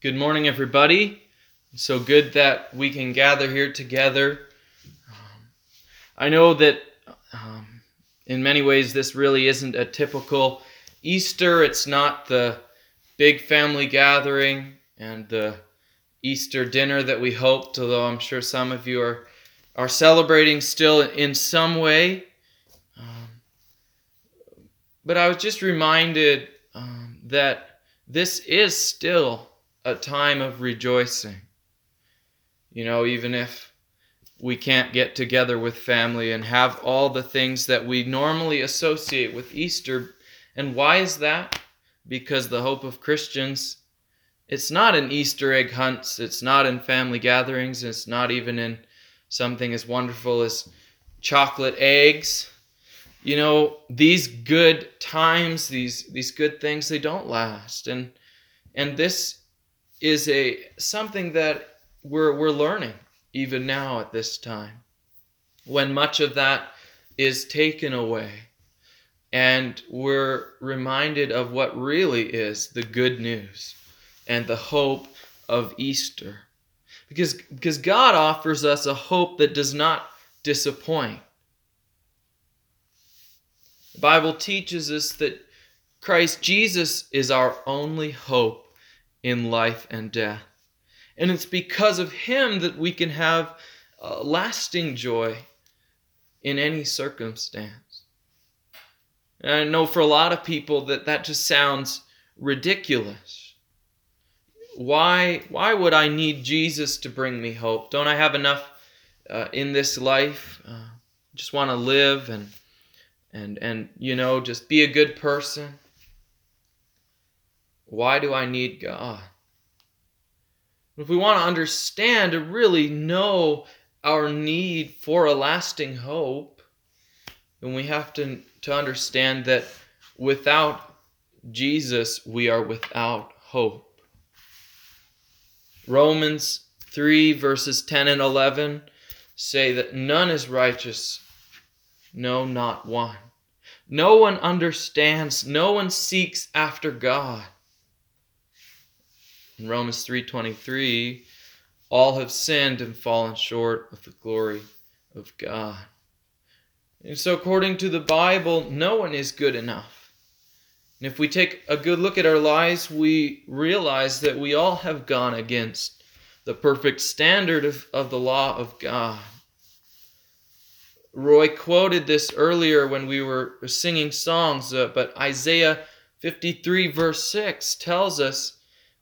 Good morning, everybody. It's so good that we can gather here together. Um, I know that um, in many ways this really isn't a typical Easter. It's not the big family gathering and the Easter dinner that we hoped, although I'm sure some of you are, are celebrating still in some way. Um, but I was just reminded um, that this is still a time of rejoicing. You know, even if we can't get together with family and have all the things that we normally associate with Easter. And why is that? Because the hope of Christians, it's not in Easter egg hunts, it's not in family gatherings, it's not even in something as wonderful as chocolate eggs. You know, these good times, these these good things, they don't last. And and this is a something that we're we're learning even now at this time when much of that is taken away and we're reminded of what really is the good news and the hope of Easter. Because because God offers us a hope that does not disappoint. The Bible teaches us that Christ Jesus is our only hope in life and death. And it's because of Him that we can have uh, lasting joy in any circumstance. And I know for a lot of people that that just sounds ridiculous. Why, why would I need Jesus to bring me hope? Don't I have enough uh, in this life? Uh, just want to live and and and you know just be a good person. Why do I need God? If we want to understand to really know our need for a lasting hope, then we have to, to understand that without Jesus, we are without hope. Romans 3, verses 10 and 11 say that none is righteous, no, not one. No one understands, no one seeks after God. In Romans 3:23, all have sinned and fallen short of the glory of God. And so according to the Bible, no one is good enough. And if we take a good look at our lives, we realize that we all have gone against the perfect standard of, of the law of God. Roy quoted this earlier when we were singing songs, uh, but Isaiah 53, verse 6 tells us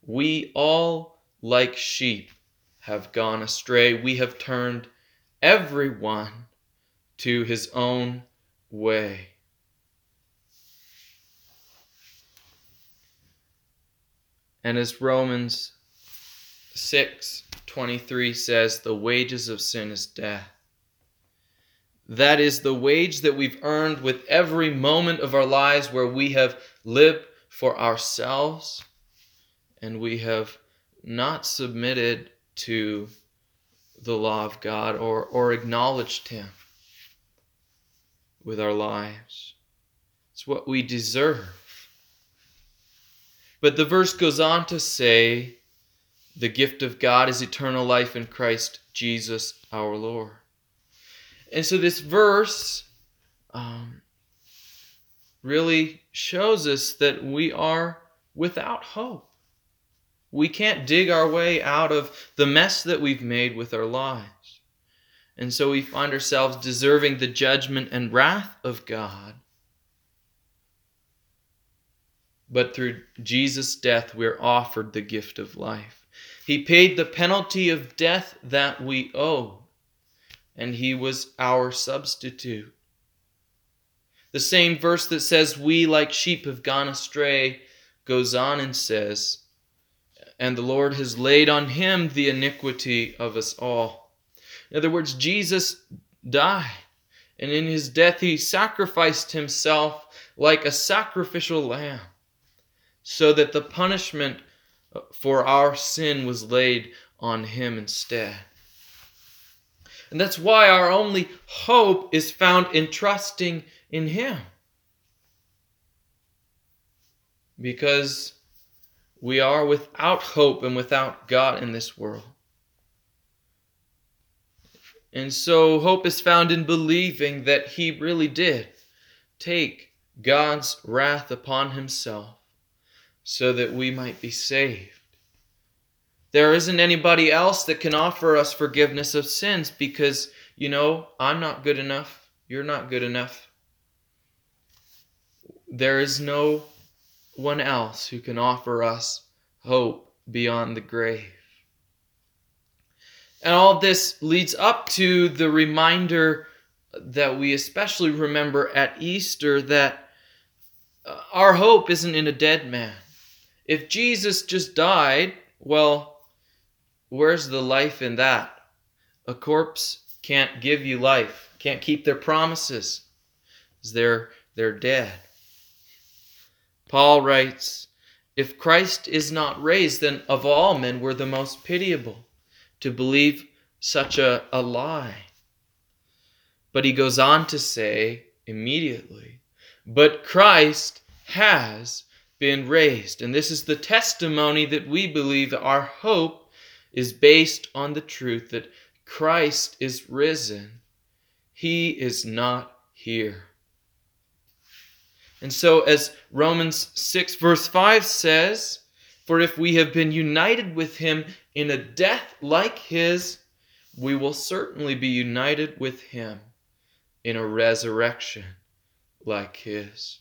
we all, like sheep, have gone astray. We have turned everyone to his own way. And as Romans 6 23 says, the wages of sin is death. That is the wage that we've earned with every moment of our lives where we have lived for ourselves and we have not submitted to the law of God or, or acknowledged Him with our lives. It's what we deserve. But the verse goes on to say, the gift of God is eternal life in Christ Jesus our Lord. And so this verse um, really shows us that we are without hope. We can't dig our way out of the mess that we've made with our lives. And so we find ourselves deserving the judgment and wrath of God. But through Jesus' death, we're offered the gift of life. He paid the penalty of death that we owe, and He was our substitute. The same verse that says, We like sheep have gone astray, goes on and says, and the Lord has laid on him the iniquity of us all. In other words, Jesus died, and in his death he sacrificed himself like a sacrificial lamb, so that the punishment for our sin was laid on him instead. And that's why our only hope is found in trusting in him. Because we are without hope and without God in this world. And so hope is found in believing that He really did take God's wrath upon Himself so that we might be saved. There isn't anybody else that can offer us forgiveness of sins because, you know, I'm not good enough. You're not good enough. There is no one else who can offer us hope beyond the grave. And all this leads up to the reminder that we especially remember at Easter that uh, our hope isn't in a dead man. If Jesus just died, well, where's the life in that? A corpse can't give you life, can't keep their promises. They're, they're dead. Paul writes, If Christ is not raised, then of all men we're the most pitiable to believe such a, a lie. But he goes on to say immediately, But Christ has been raised. And this is the testimony that we believe our hope is based on the truth that Christ is risen. He is not here. And so, as Romans 6, verse 5 says, For if we have been united with him in a death like his, we will certainly be united with him in a resurrection like his.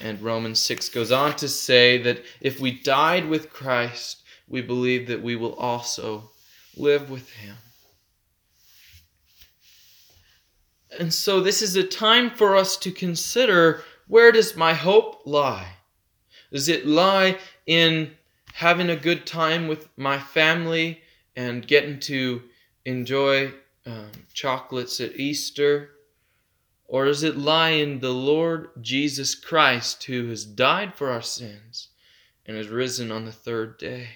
And Romans 6 goes on to say that if we died with Christ, we believe that we will also live with him. And so this is a time for us to consider where does my hope lie? Does it lie in having a good time with my family and getting to enjoy um, chocolates at Easter? Or does it lie in the Lord Jesus Christ who has died for our sins and has risen on the third day?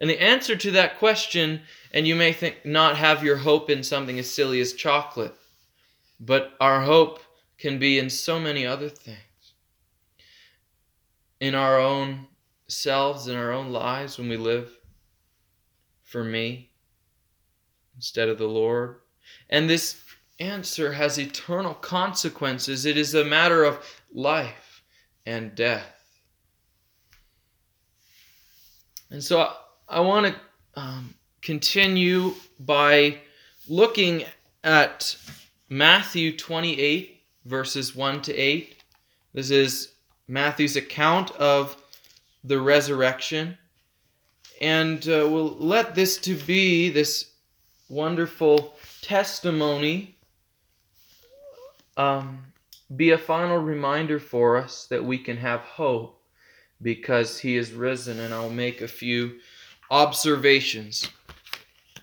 And the answer to that question, and you may think not have your hope in something as silly as chocolate, but our hope can be in so many other things. In our own selves, in our own lives, when we live for me instead of the Lord. And this answer has eternal consequences. It is a matter of life and death. And so I, I want to um, continue by looking at Matthew 28, verses 1 to 8. This is Matthew's account of the resurrection. And uh, we'll let this to be this wonderful testimony um, be a final reminder for us that we can have hope because he is risen. And I'll make a few observations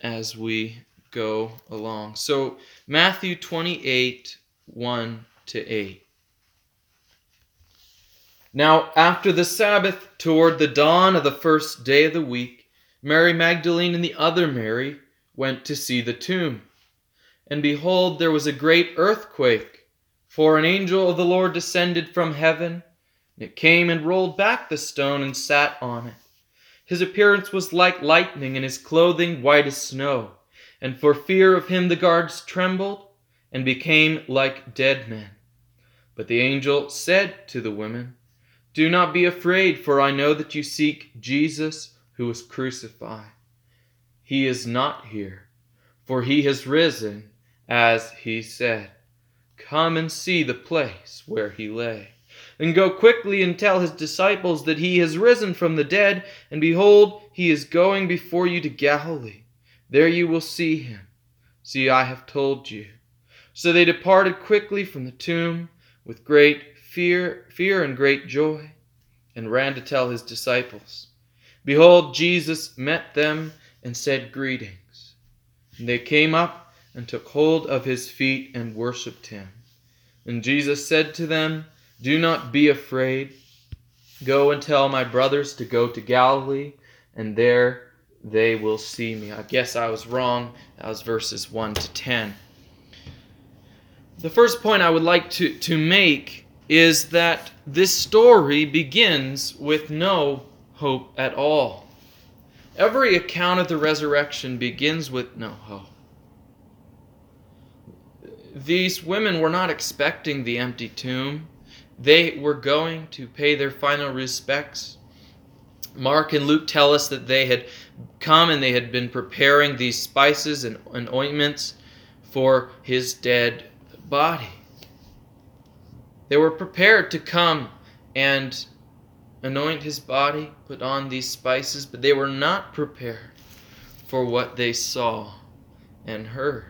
as we go along. So, Matthew 28 1 to 8. Now, after the Sabbath, toward the dawn of the first day of the week, Mary Magdalene and the other Mary went to see the tomb. And behold, there was a great earthquake, for an angel of the Lord descended from heaven. And it came and rolled back the stone and sat on it. His appearance was like lightning, and his clothing white as snow and for fear of him the guards trembled and became like dead men. But the angel said to the women, Do not be afraid, for I know that you seek Jesus who was crucified. He is not here, for he has risen, as he said. Come and see the place where he lay. And go quickly and tell his disciples that he has risen from the dead, and behold, he is going before you to Galilee. There you will see him. See, I have told you. So they departed quickly from the tomb with great fear, fear and great joy, and ran to tell his disciples. Behold, Jesus met them and said, Greetings. And they came up and took hold of his feet and worshipped him. And Jesus said to them, Do not be afraid. Go and tell my brothers to go to Galilee, and there they will see me. I guess I was wrong. That was verses 1 to 10. The first point I would like to, to make is that this story begins with no hope at all. Every account of the resurrection begins with no hope. These women were not expecting the empty tomb. They were going to pay their final respects. Mark and Luke tell us that they had come and they had been preparing these spices and, and ointments for his dead body. They were prepared to come and anoint his body, put on these spices, but they were not prepared for what they saw and heard.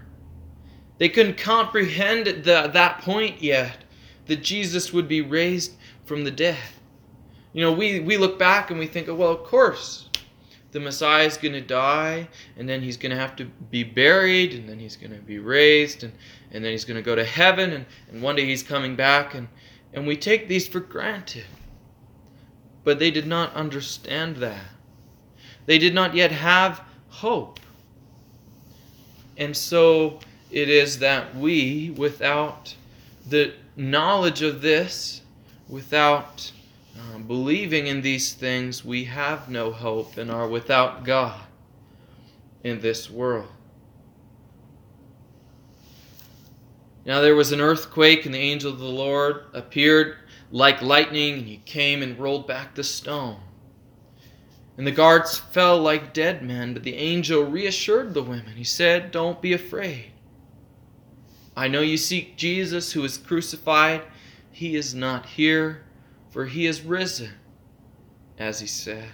They couldn't comprehend at that point yet that Jesus would be raised from the dead. You know, we, we look back and we think, oh, well, of course, the Messiah is going to die, and then he's going to have to be buried, and then he's going to be raised, and, and then he's going to go to heaven, and, and one day he's coming back, and, and we take these for granted. But they did not understand that. They did not yet have hope. And so it is that we, without the knowledge of this, without uh, believing in these things, we have no hope and are without God in this world. Now there was an earthquake, and the angel of the Lord appeared like lightning, and he came and rolled back the stone. And the guards fell like dead men, but the angel reassured the women. He said, Don't be afraid. I know you seek Jesus who is crucified. He is not here, for he is risen, as he said.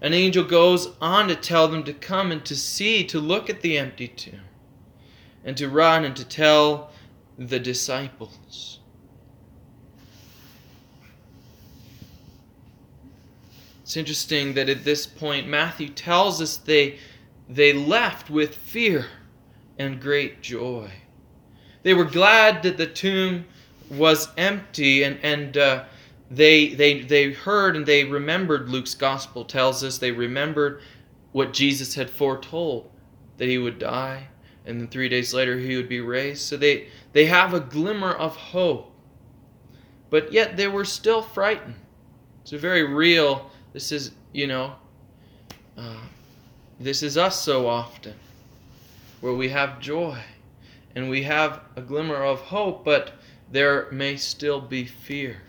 An angel goes on to tell them to come and to see, to look at the empty tomb, and to run and to tell the disciples. It's interesting that at this point Matthew tells us they they left with fear and great joy. They were glad that the tomb was empty and, and uh, they, they, they heard and they remembered, Luke's gospel tells us, they remembered what Jesus had foretold that he would die and then three days later he would be raised. So they, they have a glimmer of hope. But yet they were still frightened. It's a very real, this is, you know, uh, this is us so often, where we have joy and we have a glimmer of hope, but there may still be fear.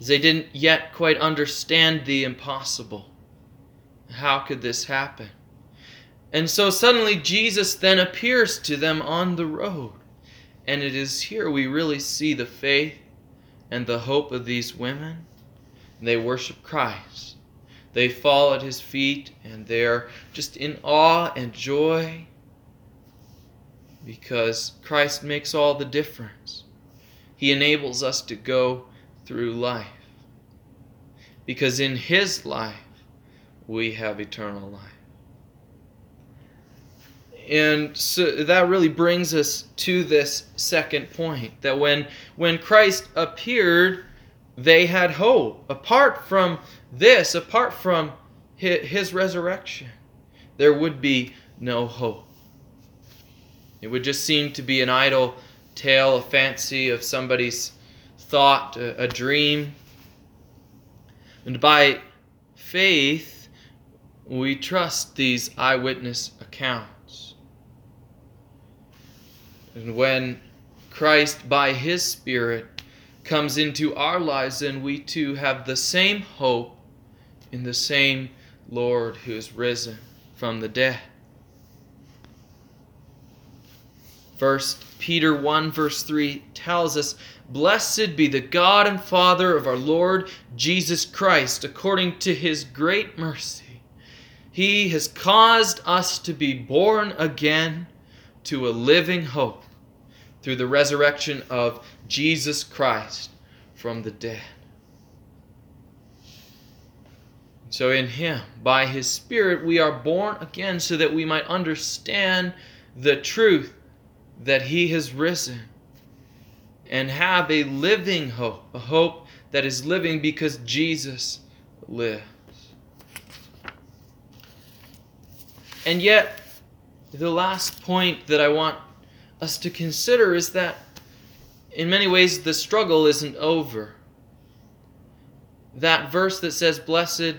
They didn't yet quite understand the impossible. How could this happen? And so suddenly Jesus then appears to them on the road. And it is here we really see the faith and the hope of these women. They worship Christ. They fall at his feet and they're just in awe and joy because Christ makes all the difference. He enables us to go through life. Because in His life, we have eternal life. And so that really brings us to this second point that when, when Christ appeared, they had hope. Apart from this, apart from his resurrection, there would be no hope. It would just seem to be an idle tale, a fancy of somebody's thought, a, a dream. And by faith, we trust these eyewitness accounts. And when Christ, by His Spirit, comes into our lives, then we too have the same hope in the same Lord who is risen from the dead. First Peter 1 verse 3 tells us, Blessed be the God and Father of our Lord Jesus Christ, according to his great mercy. He has caused us to be born again to a living hope through the resurrection of Jesus Christ from the dead. So, in Him, by His Spirit, we are born again so that we might understand the truth that he has risen and have a living hope, a hope that is living because Jesus lives. And yet, the last point that I want us to consider is that in many ways the struggle isn't over. that verse that says, Blessed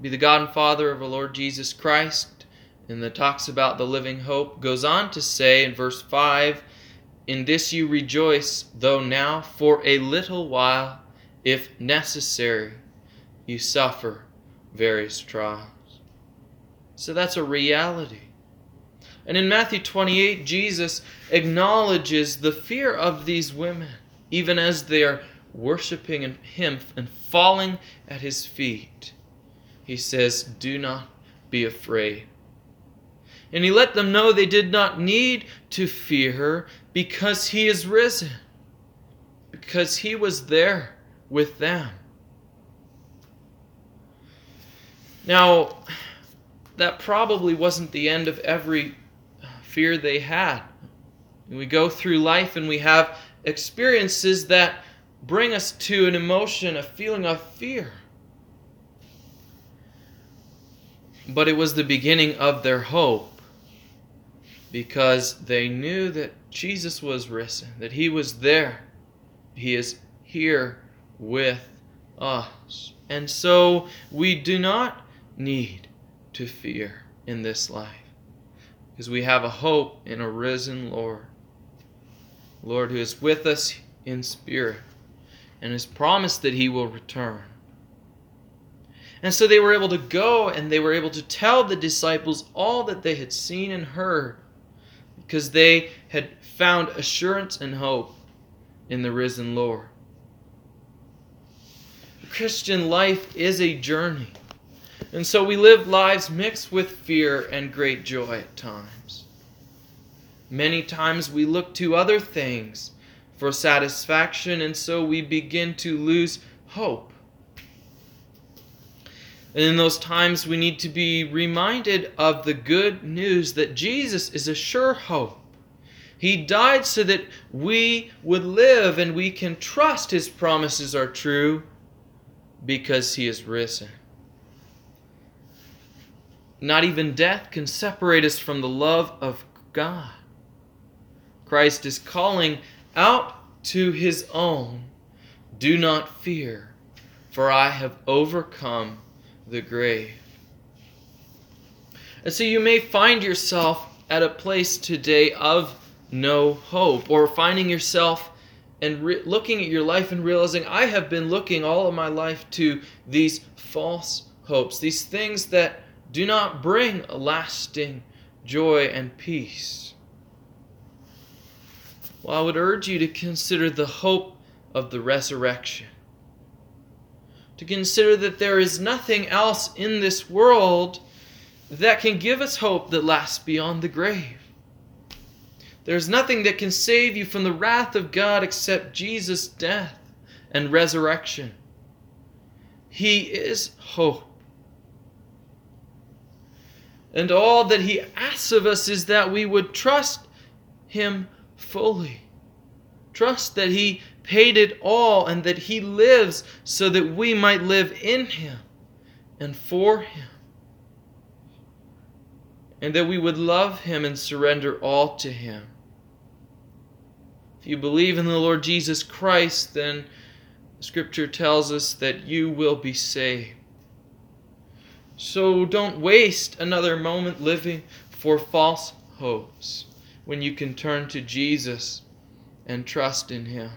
be the God and Father of our Lord Jesus Christ, and that talks about the living hope, goes on to say in verse 5 In this you rejoice, though now for a little while, if necessary, you suffer various trials. So that's a reality. And in Matthew 28, Jesus acknowledges the fear of these women, even as they are worshiping Him and falling at His feet. He says, Do not be afraid. And He let them know they did not need to fear because He is risen, because He was there with them. Now, that probably wasn't the end of every fear they had. We go through life and we have experiences that bring us to an emotion, a feeling of fear. But it was the beginning of their hope because they knew that Jesus was risen, that He was there. He is here with us. And so we do not need to fear in this life because we have a hope in a risen Lord. Lord who is with us in spirit and has promised that he will return. And so they were able to go and they were able to tell the disciples all that they had seen and heard because they had found assurance and hope in the risen Lord. Christian life is a journey. And so we live lives mixed with fear and great joy at times. Many times we look to other things for satisfaction, and so we begin to lose hope. And in those times, we need to be reminded of the good news that Jesus is a sure hope. He died so that we would live and we can trust His promises are true because He is risen. Not even death can separate us from the love of God. Christ is calling out to his own Do not fear, for I have overcome the grave. And so you may find yourself at a place today of no hope, or finding yourself and re- looking at your life and realizing, I have been looking all of my life to these false hopes, these things that do not bring lasting joy and peace. Well, I would urge you to consider the hope of the resurrection. To consider that there is nothing else in this world that can give us hope that lasts beyond the grave. There's nothing that can save you from the wrath of God except Jesus' death and resurrection. He is hope. And all that He asks of us is that we would trust Him fully. Trust that He paid it all and that He lives so that we might live in Him and for Him. And that we would love Him and surrender all to Him. If you believe in the Lord Jesus Christ, then Scripture tells us that you will be saved. So don't waste another moment living for false hopes when you can turn to Jesus and trust in Him.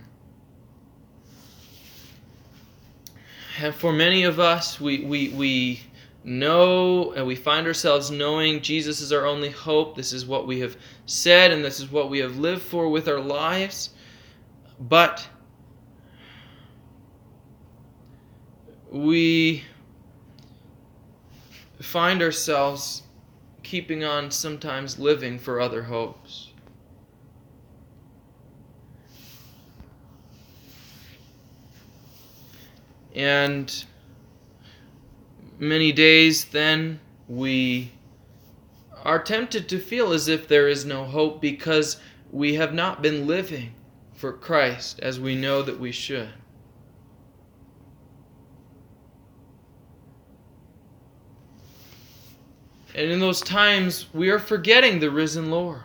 And for many of us, we, we, we know and we find ourselves knowing Jesus is our only hope. This is what we have said and this is what we have lived for with our lives. But we find ourselves keeping on sometimes living for other hopes. And many days then we are tempted to feel as if there is no hope because we have not been living for Christ as we know that we should. And in those times, we are forgetting the risen Lord.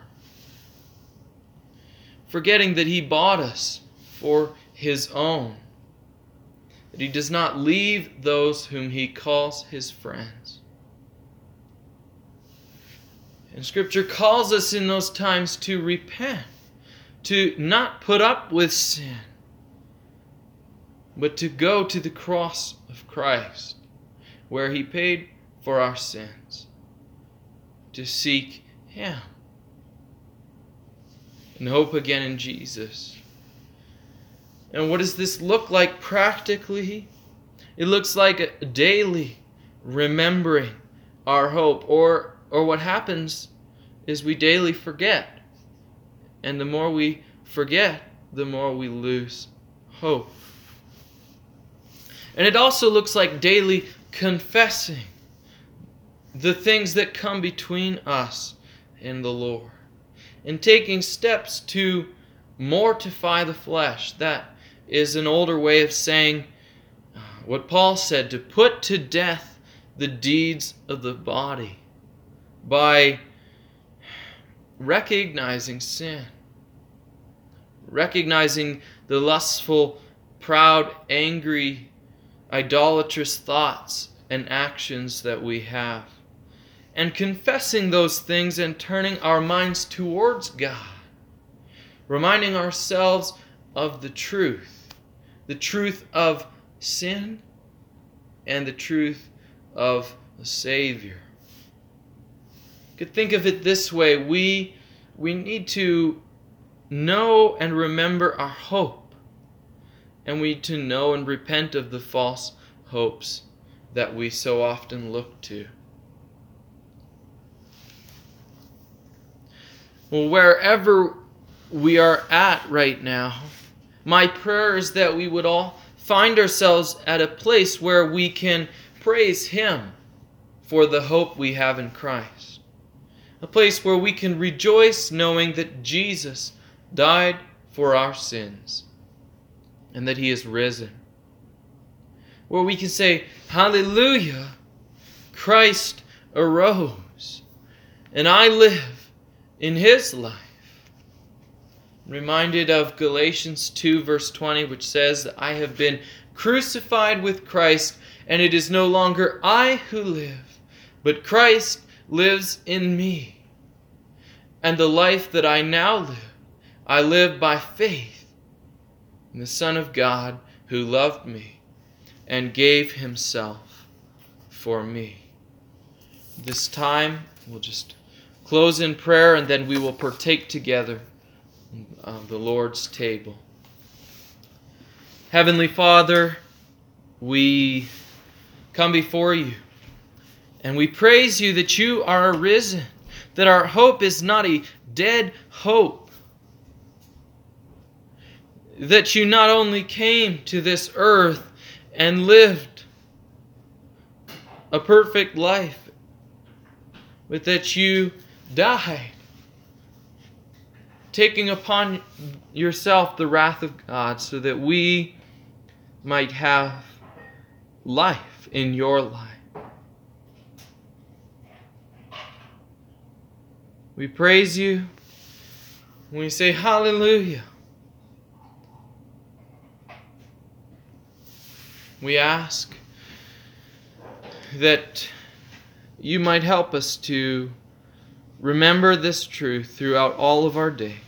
Forgetting that He bought us for His own. That he does not leave those whom he calls his friends. And Scripture calls us in those times to repent, to not put up with sin, but to go to the cross of Christ, where he paid for our sins, to seek him and hope again in Jesus. And what does this look like practically? It looks like daily remembering our hope or or what happens is we daily forget. And the more we forget, the more we lose hope. And it also looks like daily confessing the things that come between us and the Lord and taking steps to mortify the flesh. That is an older way of saying what Paul said to put to death the deeds of the body by recognizing sin, recognizing the lustful, proud, angry, idolatrous thoughts and actions that we have and confessing those things and turning our minds towards God, reminding ourselves of the truth, the truth of sin and the truth of the Savior. You could think of it this way we, we need to know and remember our hope, and we need to know and repent of the false hopes that we so often look to. Well, wherever we are at right now, my prayer is that we would all find ourselves at a place where we can praise Him for the hope we have in Christ. A place where we can rejoice knowing that Jesus died for our sins and that He is risen. Where we can say, Hallelujah, Christ arose, and I live in his life. Reminded of Galatians 2, verse 20, which says, I have been crucified with Christ, and it is no longer I who live, but Christ lives in me. And the life that I now live, I live by faith in the Son of God who loved me and gave himself for me. This time, we'll just close in prayer, and then we will partake together the Lord's table. Heavenly Father, we come before you and we praise you that you are arisen, that our hope is not a dead hope, that you not only came to this earth and lived a perfect life, but that you died, taking upon yourself the wrath of God so that we might have life in your life. We praise you. We say hallelujah. We ask that you might help us to remember this truth throughout all of our days.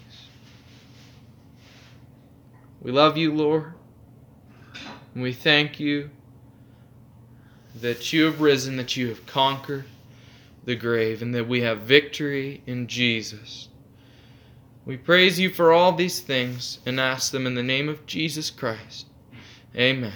We love you, Lord, and we thank you that you have risen, that you have conquered the grave, and that we have victory in Jesus. We praise you for all these things and ask them in the name of Jesus Christ. Amen.